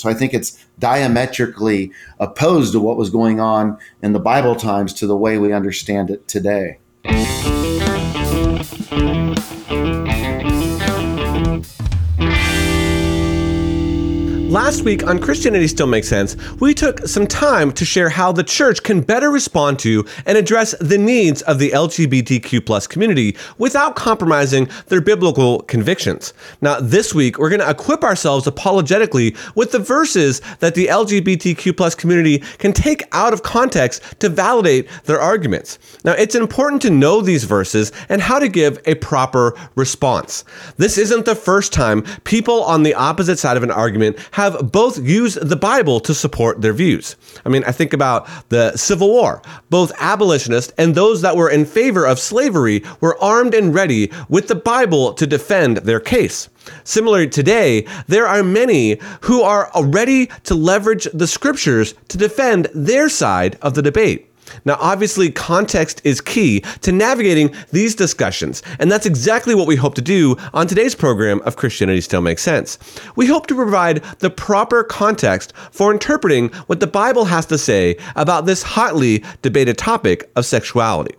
So I think it's diametrically opposed to what was going on in the Bible times to the way we understand it today. Last week on Christianity Still Makes Sense, we took some time to share how the church can better respond to and address the needs of the LGBTQ plus community without compromising their biblical convictions. Now, this week, we're going to equip ourselves apologetically with the verses that the LGBTQ plus community can take out of context to validate their arguments. Now, it's important to know these verses and how to give a proper response. This isn't the first time people on the opposite side of an argument have both used the Bible to support their views. I mean, I think about the Civil War. Both abolitionists and those that were in favor of slavery were armed and ready with the Bible to defend their case. Similarly, today, there are many who are ready to leverage the scriptures to defend their side of the debate. Now, obviously, context is key to navigating these discussions, and that's exactly what we hope to do on today's program of Christianity Still Makes Sense. We hope to provide the proper context for interpreting what the Bible has to say about this hotly debated topic of sexuality.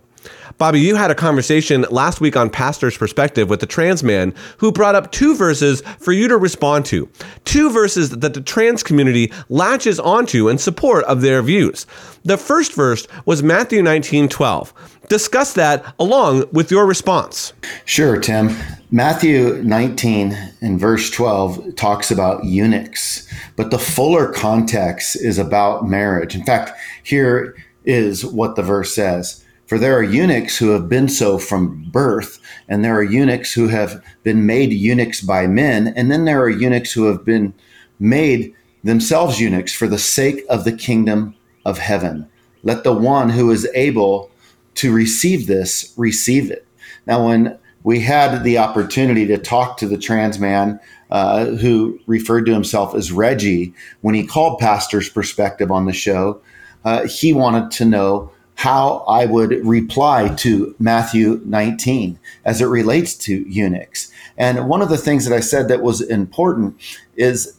Bobby, you had a conversation last week on Pastor's Perspective with a trans man who brought up two verses for you to respond to. Two verses that the trans community latches onto in support of their views. The first verse was Matthew 19 12. Discuss that along with your response. Sure, Tim. Matthew 19 and verse 12 talks about eunuchs, but the fuller context is about marriage. In fact, here is what the verse says for there are eunuchs who have been so from birth, and there are eunuchs who have been made eunuchs by men, and then there are eunuchs who have been made themselves eunuchs for the sake of the kingdom of heaven. Let the one who is able to receive this receive it. Now, when we had the opportunity to talk to the trans man uh, who referred to himself as Reggie, when he called Pastor's Perspective on the show, uh, he wanted to know how I would reply to Matthew 19 as it relates to eunuchs. And one of the things that I said that was important is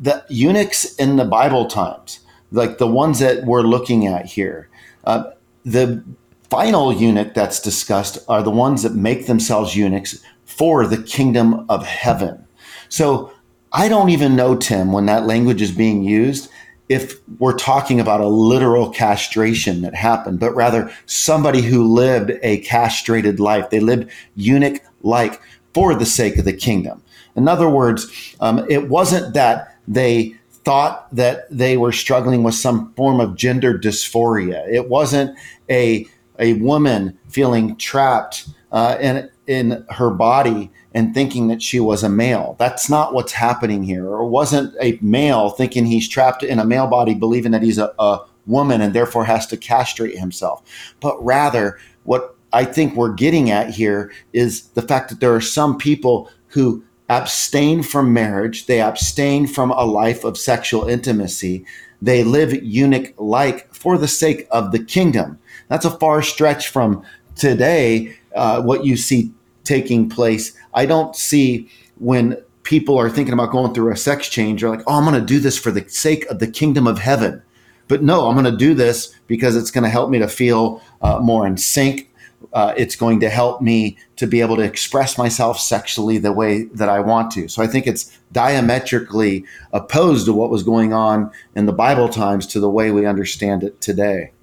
that eunuchs in the Bible times, like the ones that we're looking at here, uh, the final eunuch that's discussed are the ones that make themselves eunuchs for the kingdom of heaven. So I don't even know, Tim, when that language is being used, if we're talking about a literal castration that happened, but rather somebody who lived a castrated life. They lived eunuch like for the sake of the kingdom. In other words, um, it wasn't that they thought that they were struggling with some form of gender dysphoria. It wasn't a a woman feeling trapped uh, in in her body and thinking that she was a male. That's not what's happening here. Or wasn't a male thinking he's trapped in a male body, believing that he's a, a woman and therefore has to castrate himself. But rather, what I think we're getting at here is the fact that there are some people who abstain from marriage, they abstain from a life of sexual intimacy, they live eunuch like for the sake of the kingdom. That's a far stretch from today, uh, what you see taking place. I don't see when people are thinking about going through a sex change, they're like, oh, I'm going to do this for the sake of the kingdom of heaven. But no, I'm going to do this because it's going to help me to feel uh, more in sync. Uh, it's going to help me to be able to express myself sexually the way that I want to. So I think it's diametrically opposed to what was going on in the Bible times to the way we understand it today.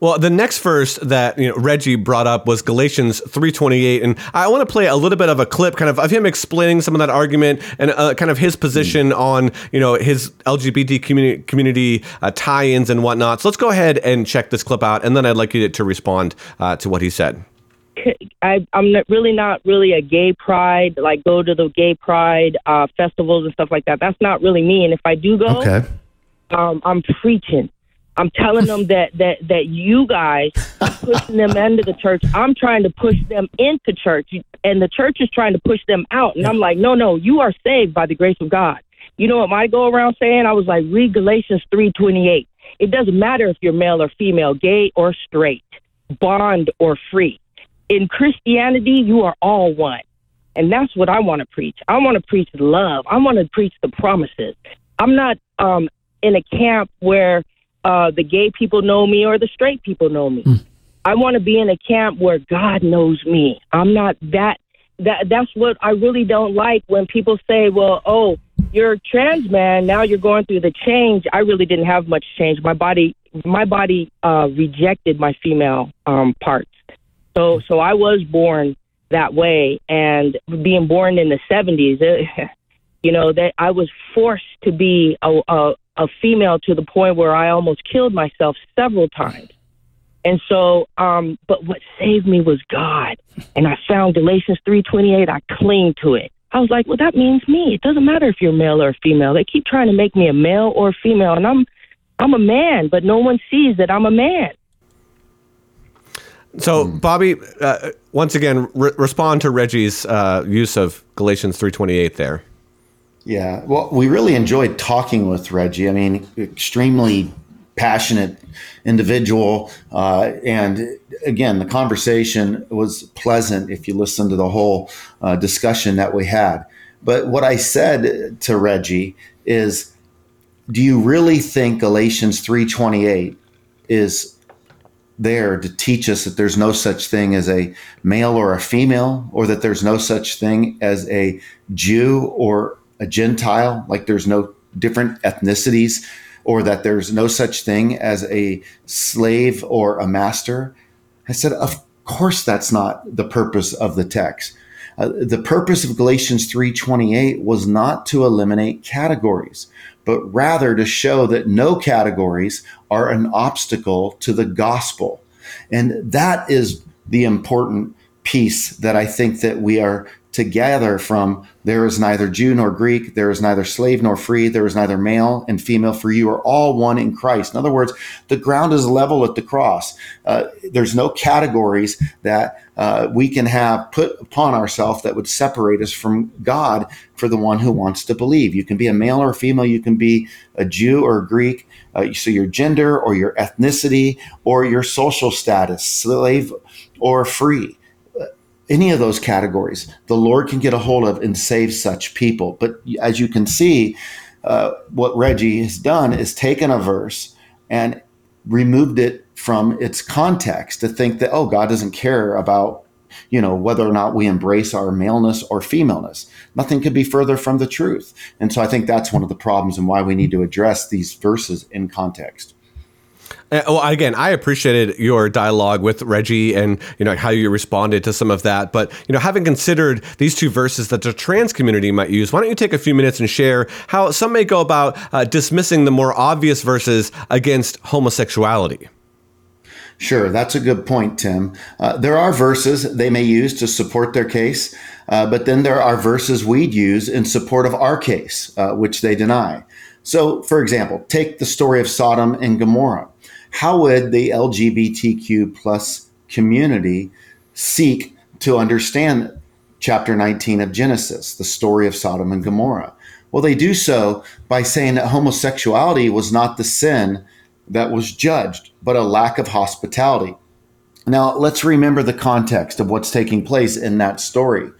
Well, the next verse that you know, Reggie brought up was Galatians 3:28, and I want to play a little bit of a clip, kind of of him explaining some of that argument and uh, kind of his position mm. on you know his LGBT community, community uh, tie-ins and whatnot. So let's go ahead and check this clip out, and then I'd like you to, to respond uh, to what he said. I, I'm not, really not really a gay pride, like go to the gay pride uh, festivals and stuff like that. That's not really me. And if I do go, okay. um, I'm preaching. I'm telling them that that that you guys are pushing them into the church. I'm trying to push them into church, and the church is trying to push them out. And I'm like, no, no, you are saved by the grace of God. You know what I go around saying? I was like, read Galatians three twenty eight. It doesn't matter if you're male or female, gay or straight, bond or free. In Christianity, you are all one. And that's what I want to preach. I want to preach love. I want to preach the promises. I'm not um, in a camp where uh, the gay people know me or the straight people know me. Mm. I want to be in a camp where God knows me. I'm not that. That that's what I really don't like when people say, "Well, oh, you're a trans man. Now you're going through the change." I really didn't have much change. My body, my body uh, rejected my female um, parts. So, so I was born that way, and being born in the '70s, it, you know, that I was forced to be a, a a female to the point where I almost killed myself several times. And so, um, but what saved me was God. And I found Galatians 3.28. I cling to it. I was like, well, that means me. It doesn't matter if you're male or female. They keep trying to make me a male or a female. And I'm, I'm a man, but no one sees that I'm a man. So, Bobby, uh, once again, re- respond to Reggie's uh, use of Galatians 3.28 there. Yeah, well, we really enjoyed talking with Reggie. I mean, extremely passionate individual. Uh, and again, the conversation was pleasant if you listen to the whole uh, discussion that we had. But what I said to Reggie is, do you really think Galatians 3:28 is there to teach us that there's no such thing as a male or a female or that there's no such thing as a Jew or a Gentile, like there's no different ethnicities, or that there's no such thing as a slave or a master. I said, Of course, that's not the purpose of the text. Uh, the purpose of Galatians 3:28 was not to eliminate categories, but rather to show that no categories are an obstacle to the gospel. And that is the important piece that I think that we are to gather from there is neither Jew nor Greek, there is neither slave nor free, there is neither male and female, for you are all one in Christ. In other words, the ground is level at the cross. Uh, there's no categories that uh, we can have put upon ourselves that would separate us from God for the one who wants to believe. You can be a male or a female, you can be a Jew or a Greek, uh, so your gender or your ethnicity or your social status, slave or free any of those categories, the Lord can get a hold of and save such people. But as you can see, uh, what Reggie has done is taken a verse and removed it from its context to think that, oh, God doesn't care about, you know, whether or not we embrace our maleness or femaleness. Nothing could be further from the truth. And so I think that's one of the problems and why we need to address these verses in context. Uh, well, again, I appreciated your dialogue with Reggie and you know how you responded to some of that. But you know, having considered these two verses that the trans community might use, why don't you take a few minutes and share how some may go about uh, dismissing the more obvious verses against homosexuality? Sure, that's a good point, Tim. Uh, there are verses they may use to support their case, uh, but then there are verses we'd use in support of our case, uh, which they deny. So, for example, take the story of Sodom and Gomorrah how would the LGBTQ plus community seek to understand chapter 19 of Genesis, the story of Sodom and Gomorrah? Well, they do so by saying that homosexuality was not the sin that was judged, but a lack of hospitality. Now, let's remember the context of what's taking place in that story.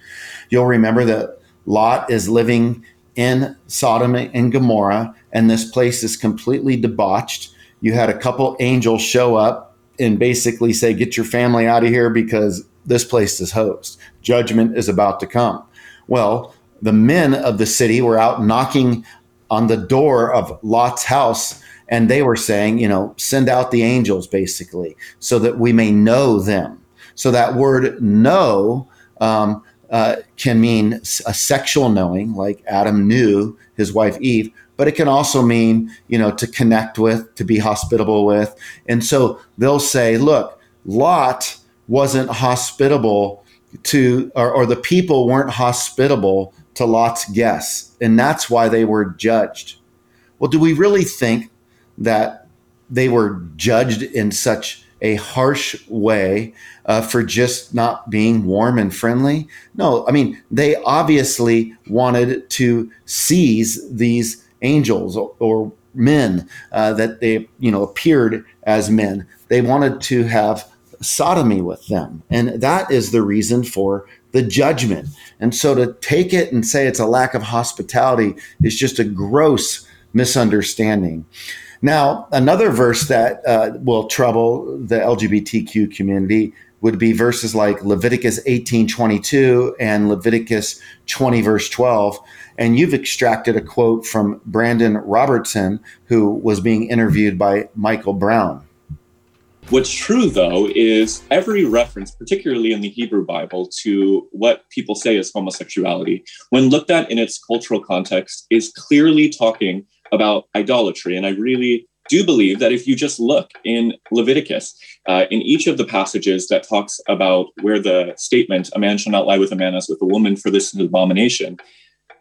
You'll remember that Lot is living in Sodom and Gomorrah, and this place is completely debauched you had a couple angels show up and basically say, Get your family out of here because this place is hosed. Judgment is about to come. Well, the men of the city were out knocking on the door of Lot's house and they were saying, you know, send out the angels basically so that we may know them. So that word know um, uh, can mean a sexual knowing, like Adam knew his wife Eve, but it can also mean, you know, to connect with, to be hospitable with. And so they'll say, look, Lot wasn't hospitable to, or, or the people weren't hospitable to Lot's guests. And that's why they were judged. Well, do we really think that they were judged in such a harsh way uh, for just not being warm and friendly? No, I mean, they obviously wanted to seize these angels or, men uh, that they you know appeared as men. They wanted to have sodomy with them, and that is the reason for the judgment. And so to take it and say it's a lack of hospitality is just a gross misunderstanding. Now, another verse that uh, will trouble the LGBTQ community would be verses like Leviticus 18:22 and Leviticus 20 verse 12 and you've extracted a quote from Brandon Robertson who was being interviewed by Michael Brown. What's true, though, is every reference, particularly in the Hebrew Bible, to what people say is homosexuality, when looked at in its cultural context, is clearly talking about idolatry. And I really do believe that if you just look in Leviticus, uh, in each of the passages that talks about where the statement, a man shall not lie with a man as with a woman, for this is an abomination,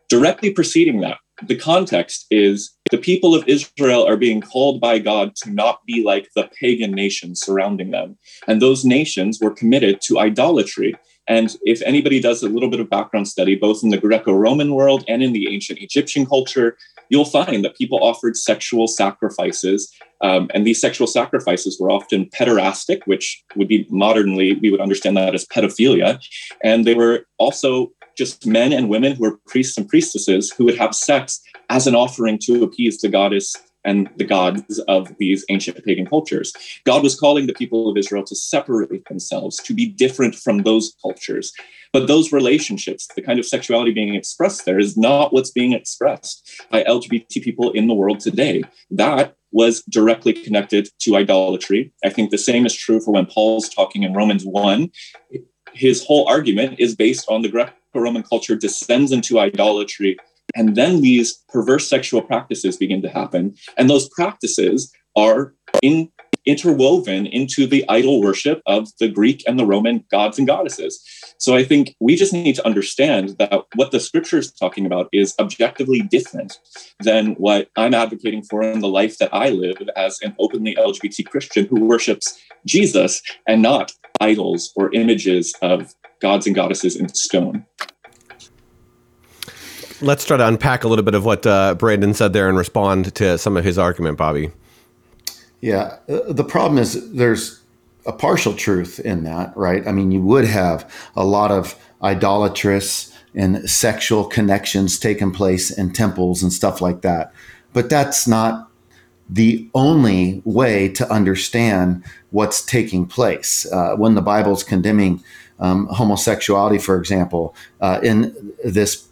directly preceding that, the context is the people of Israel are being called by God to not be like the pagan nations surrounding them. And those nations were committed to idolatry. And if anybody does a little bit of background study, both in the Greco Roman world and in the ancient Egyptian culture, you'll find that people offered sexual sacrifices. Um, and these sexual sacrifices were often pederastic, which would be modernly, we would understand that as pedophilia. And they were also just men and women who were priests and priestesses who would have sex as an offering to appease the goddess and the gods of these ancient pagan cultures. God was calling the people of Israel to separate themselves, to be different from those cultures. But those relationships, the kind of sexuality being expressed there, is not what's being expressed by LGBT people in the world today. That was directly connected to idolatry. I think the same is true for when Paul's talking in Romans 1. His whole argument is based on the Roman culture descends into idolatry. And then these perverse sexual practices begin to happen. And those practices are in, interwoven into the idol worship of the Greek and the Roman gods and goddesses. So I think we just need to understand that what the scripture is talking about is objectively different than what I'm advocating for in the life that I live as an openly LGBT Christian who worships Jesus and not idols or images of gods and goddesses in stone. Let's try to unpack a little bit of what uh, Brandon said there and respond to some of his argument, Bobby. Yeah, uh, the problem is there's a partial truth in that, right? I mean, you would have a lot of idolatrous and sexual connections taking place in temples and stuff like that. But that's not the only way to understand what's taking place. Uh, when the Bible's condemning um, homosexuality, for example, uh, in this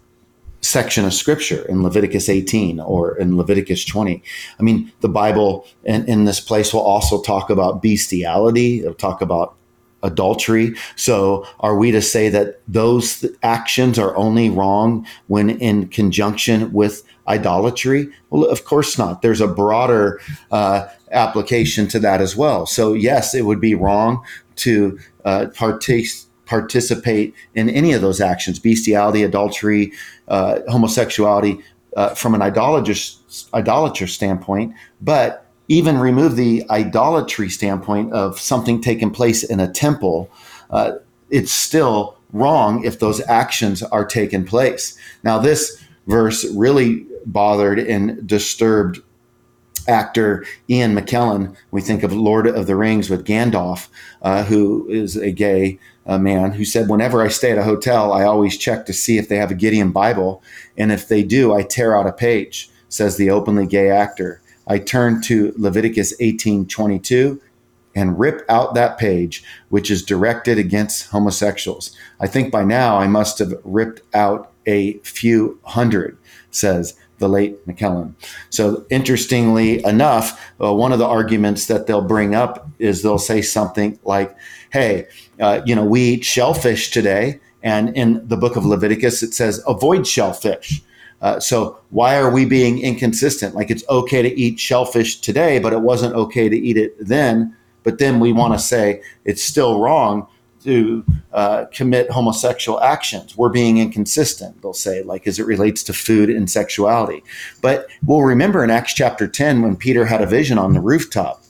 section of scripture in Leviticus 18 or in Leviticus 20. I mean, the Bible in, in this place will also talk about bestiality, it'll talk about adultery. So, are we to say that those actions are only wrong when in conjunction with idolatry? Well, of course not. There's a broader uh, application to that as well. So, yes, it would be wrong to uh, partake participate in any of those actions bestiality, adultery, uh, homosexuality uh, from an idolatrous, standpoint. But even remove the idolatry standpoint of something taking place in a temple, uh, it's still wrong if those actions are taking place. Now, this verse really bothered and disturbed actor Ian McKellen. We think of Lord of the Rings with Gandalf, uh, who is a gay uh, man, who said, Whenever I stay at a hotel, I always check to see if they have a Gideon Bible. And if they do, I tear out a page, says the openly gay actor. I turn to Leviticus 18 22 and rip out that page, which is directed against homosexuals. I think by now I must have ripped out a few hundred, says the late McKellen. So, interestingly enough, uh, one of the arguments that they'll bring up is they'll say something like, hey, uh, you know, we eat shellfish today. And in the book of Leviticus, it says, avoid shellfish. Uh, so, why are we being inconsistent? Like, it's okay to eat shellfish today, but it wasn't okay to eat it then. But then we want to say it's still wrong to uh, commit homosexual actions. We're being inconsistent, they'll say, like as it relates to food and sexuality. But we'll remember in Acts chapter 10 when Peter had a vision on the rooftop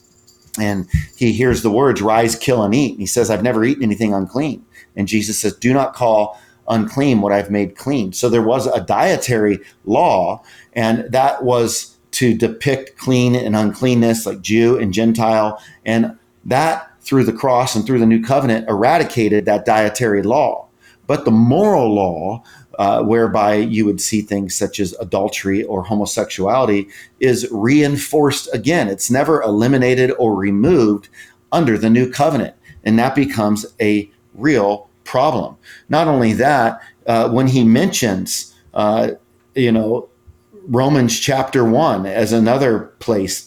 and he hears the words, rise, kill, and eat. And he says, I've never eaten anything unclean. And Jesus says, Do not call unclean what I've made clean. So there was a dietary law, and that was to depict clean and uncleanness, like Jew and Gentile. And that through the cross and through the new covenant eradicated that dietary law. But the moral law, uh, whereby you would see things such as adultery or homosexuality, is reinforced again. It's never eliminated or removed under the new covenant. And that becomes a real problem. Not only that, uh, when he mentions, uh, you know, Romans chapter one as another place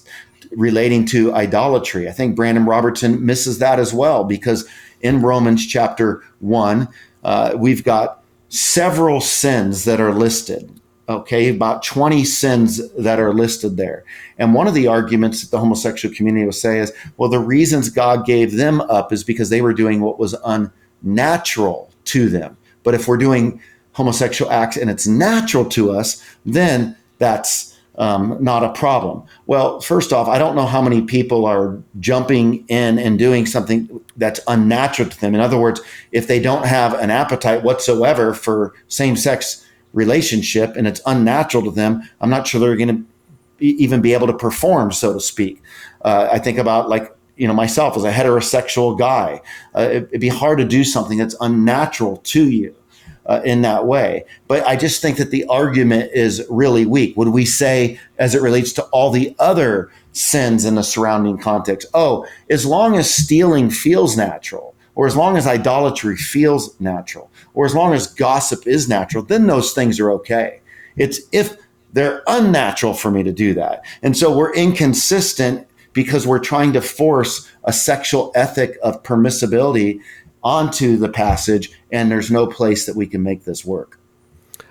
relating to idolatry, I think Brandon Robertson misses that as well because in Romans chapter one, uh, we've got several sins that are listed. Okay, about 20 sins that are listed there. And one of the arguments that the homosexual community will say is, well, the reasons God gave them up is because they were doing what was unnatural to them. But if we're doing homosexual acts and it's natural to us, then that's um, not a problem. Well, first off, I don't know how many people are jumping in and doing something that's unnatural to them. In other words, if they don't have an appetite whatsoever for same sex relationship and it's unnatural to them, I'm not sure they're going to even be able to perform, so to speak. Uh, I think about like you know myself as a heterosexual guy, uh, it, it'd be hard to do something that's unnatural to you uh, in that way. But I just think that the argument is really weak. Would we say, as it relates to all the other sins in the surrounding context, oh, as long as stealing feels natural, or as long as idolatry feels natural, or as long as gossip is natural, then those things are okay. It's if they're unnatural for me to do that. And so we're inconsistent because we're trying to force a sexual ethic of permissibility onto the passage, and there's no place that we can make this work.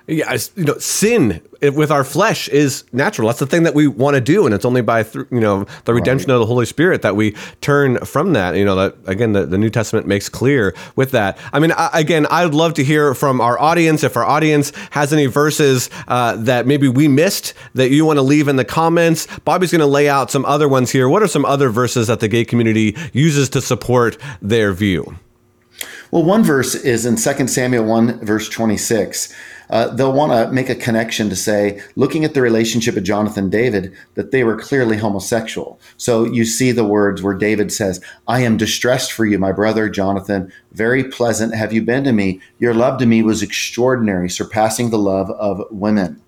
Yeah, you know, sin with our flesh is natural. That's the thing that we want to do, and it's only by you know the redemption right. of the Holy Spirit that we turn from that. You know, that again, the, the New Testament makes clear with that. I mean, I, again, I'd love to hear from our audience if our audience has any verses uh, that maybe we missed that you want to leave in the comments. Bobby's going to lay out some other ones here. What are some other verses that the gay community uses to support their view? Well, one verse is in 2 Samuel 1, verse 26. Uh, they'll want to make a connection to say, looking at the relationship of Jonathan and David, that they were clearly homosexual. So you see the words where David says, I am distressed for you, my brother Jonathan. Very pleasant have you been to me. Your love to me was extraordinary, surpassing the love of women.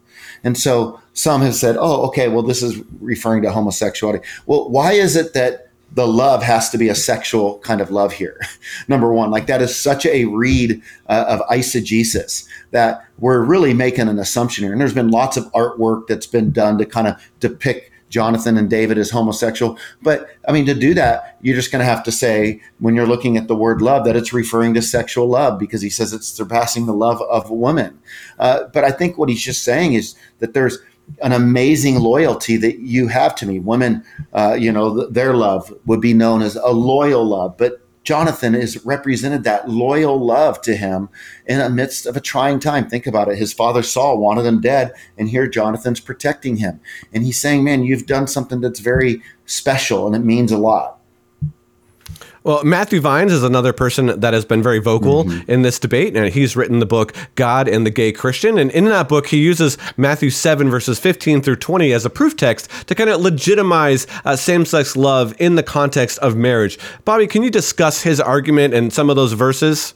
And so some have said, oh, okay, well, this is referring to homosexuality. Well, why is it that the love has to be a sexual kind of love here. Number one, like that is such a read uh, of eisegesis that we're really making an assumption here. And there's been lots of artwork that's been done to kind of depict Jonathan and David as homosexual. But I mean, to do that, you're just going to have to say, when you're looking at the word love, that it's referring to sexual love because he says it's surpassing the love of a woman. Uh, but I think what he's just saying is that there's an amazing loyalty that you have to me. Women, uh, you know, their love would be known as a loyal love, but Jonathan is represented that loyal love to him in the midst of a trying time. Think about it. His father Saul wanted him dead, and here Jonathan's protecting him. And he's saying, Man, you've done something that's very special and it means a lot. Well, Matthew Vines is another person that has been very vocal mm-hmm. in this debate, and he's written the book God and the Gay Christian. And in that book, he uses Matthew 7, verses 15 through 20 as a proof text to kind of legitimize uh, same sex love in the context of marriage. Bobby, can you discuss his argument and some of those verses?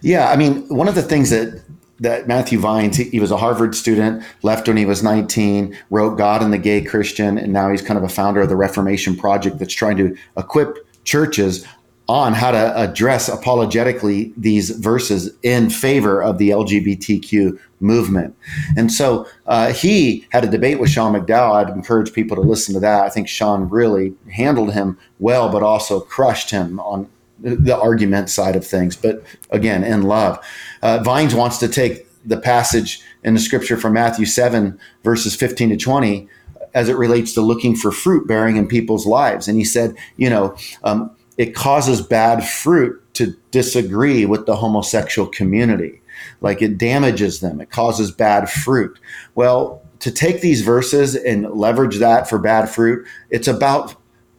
Yeah, I mean, one of the things that that Matthew Vines, he, he, was a Harvard student, left when he was 19, wrote God and the Gay Christian, and now he's kind of a founder of the Reformation Project that's trying to equip churches on how to address apologetically these verses in favor of the LGBTQ movement. And so uh, he had a debate with Sean McDowell. I'd encourage people to listen to that. I think Sean really handled him well, but also crushed him on the argument side of things. But again, in love. Uh, Vines wants to take the passage in the scripture from Matthew 7, verses 15 to 20 as it relates to looking for fruit bearing in people's lives. And he said, you know, um, it causes bad fruit to disagree with the homosexual community. Like it damages them, it causes bad fruit. Well, to take these verses and leverage that for bad fruit, it's about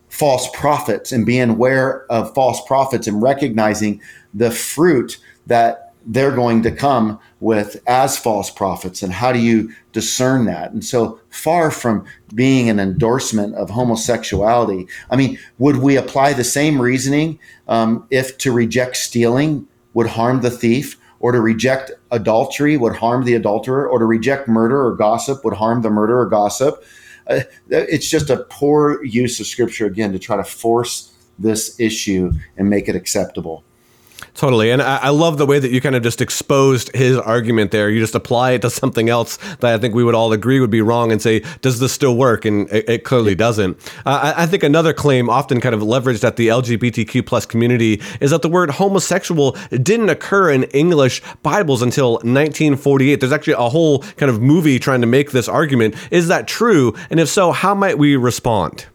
false prophets and being aware of false prophets and recognizing the fruit that they're going to come with as false prophets and how do you discern that and so far from being an endorsement of homosexuality i mean would we apply the same reasoning um, if to reject stealing would harm the thief or to reject adultery would harm the adulterer, or to reject murder or gossip would harm the murderer or gossip. Uh, it's just a poor use of scripture again to try to force this issue and make it acceptable. Totally. And I, I, love the way that you kind of just exposed his argument there. You just apply it to something else that I think we would all agree would be wrong and say, does this still work? And it, it clearly doesn't. Uh, I, I, think another claim often kind of leveraged at the LGBTQ plus community is that the word homosexual didn't occur in English Bibles until 1948. There's actually a whole kind of movie trying to make this argument. Is that true? And if so, how might we respond?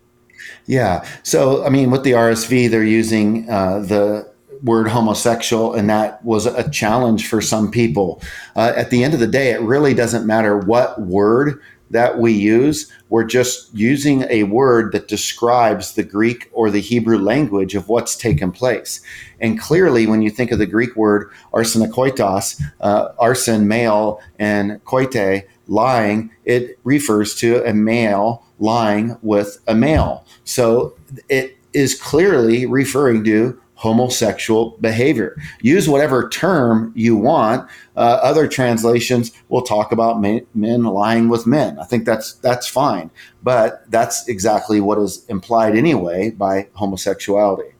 Yeah. So, I mean, with the RSV, they're using uh, the word homosexual, and that was a challenge for some people. Uh, at the end of the day, it really doesn't matter what word that we use. We're just using a word that describes the Greek or the Hebrew language of what's taken place. And clearly, when you think of the Greek word arsenokoitos, uh, arsen, male, and koite, lying, it refers to a male lying with a male. So it is clearly referring to homosexual behavior. Use whatever term you want. Uh, other translations will talk about men, men, lying with men. I think that's that's fine, but that's exactly what is implied anyway by homosexuality.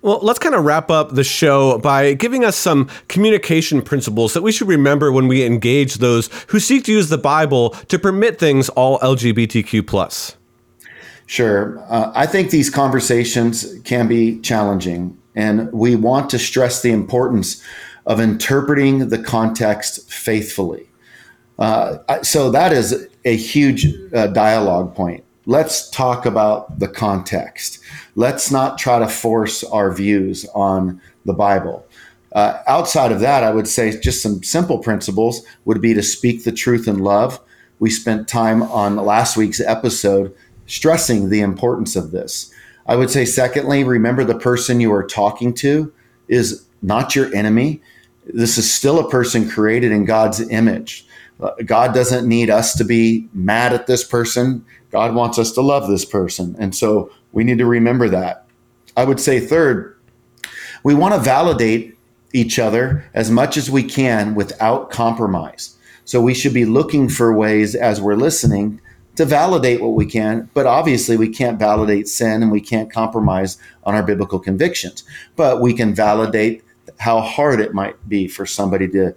Well, let's kind of wrap up the show by giving us some communication principles that we should remember when we engage those who seek to use the Bible to permit things all LGBTQ plus. Sure. Uh, I think these conversations can be challenging, and we want to stress the importance of interpreting the context faithfully. Uh, so that is a huge uh, dialogue point. Let's talk about the context. Let's not try to force our views on the Bible. Uh, outside of that, I would say just some simple principles would be to speak the truth in love. We spent time on last week's episode stressing the importance of this. I would say, secondly, remember the person you are talking to is not your enemy. This is still a person created in God's image. God doesn't need us to be mad at this person. God wants us to love this person. And so we need to remember that. I would say, third, we want to validate each other as much as we can without compromise. So we should be looking for ways as we're listening to validate what we can, but obviously we can't validate sin and we can't compromise on our biblical convictions. But we can validate how hard it might be for somebody to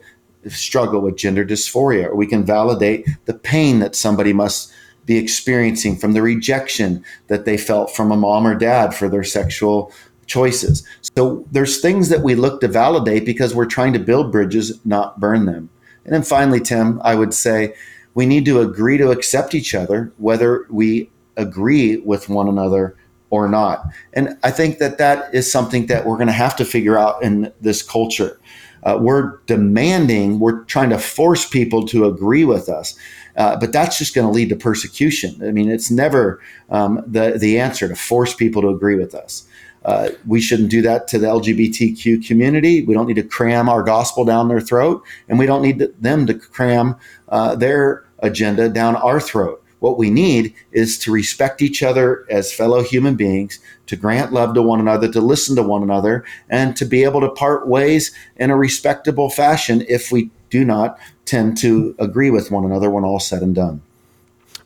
struggle with gender dysphoria, or we can validate the pain that somebody must be experiencing from the rejection that they felt from a mom or dad for their sexual choices. So there's things that we look to validate because we're trying to build bridges, not burn them. And then finally, Tim, I would say we need to agree to accept each other, whether we agree with one another or not. And I think that that is something that we're going to have to figure out in this culture. Uh, we're demanding, we're trying to force people to agree with us, uh, but that's just going to lead to persecution. I mean, it's never um, the the answer to force people to agree with us. Uh, we shouldn't do that to the LGBTQ community. We don't need to cram our gospel down their throat, and we don't need them to cram uh, their agenda down our throat. What we need is to respect each other as fellow human beings, to grant love to one another, to listen to one another, and to be able to part ways in a respectable fashion if we do not tend to agree with one another when all said and done.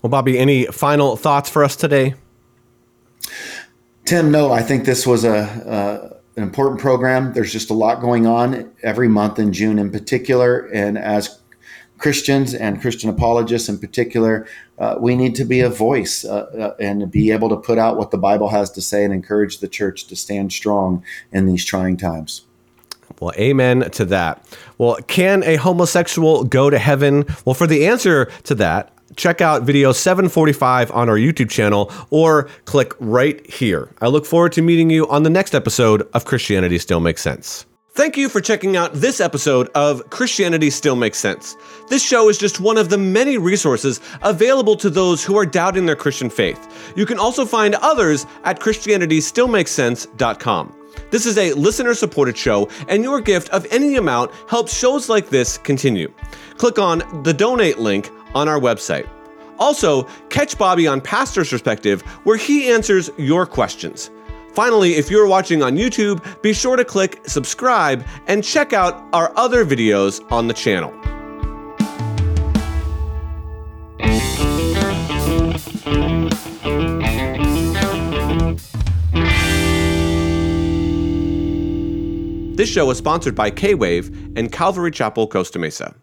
Well, Bobby, any final thoughts for us today? Tim, no, I think this was a, a an important program. There's just a lot going on every month in June in particular. And as Christians and Christian apologists in particular, uh, we need to be a voice uh, uh, and be able to put out what the Bible has to say and encourage the church to stand strong in these trying times. Well, amen to that. Well, can a homosexual go to heaven? Well, for the answer to that, check out video 745 on our YouTube channel or click right here. I look forward to meeting you on the next episode of Christianity Still Makes Sense. Thank you for checking out this episode of Christianity Still Makes Sense. This show is just one of the many resources available to those who are doubting their Christian faith. You can also find others at ChristianityStillMakesSense.com. This is a listener supported show, and your gift of any amount helps shows like this continue. Click on the donate link on our website. Also, catch Bobby on Pastor's Perspective, where he answers your questions. Finally, if you're watching on YouTube, be sure to click subscribe and check out our other videos on the channel. This show is sponsored by K Wave and Calvary Chapel, Costa Mesa.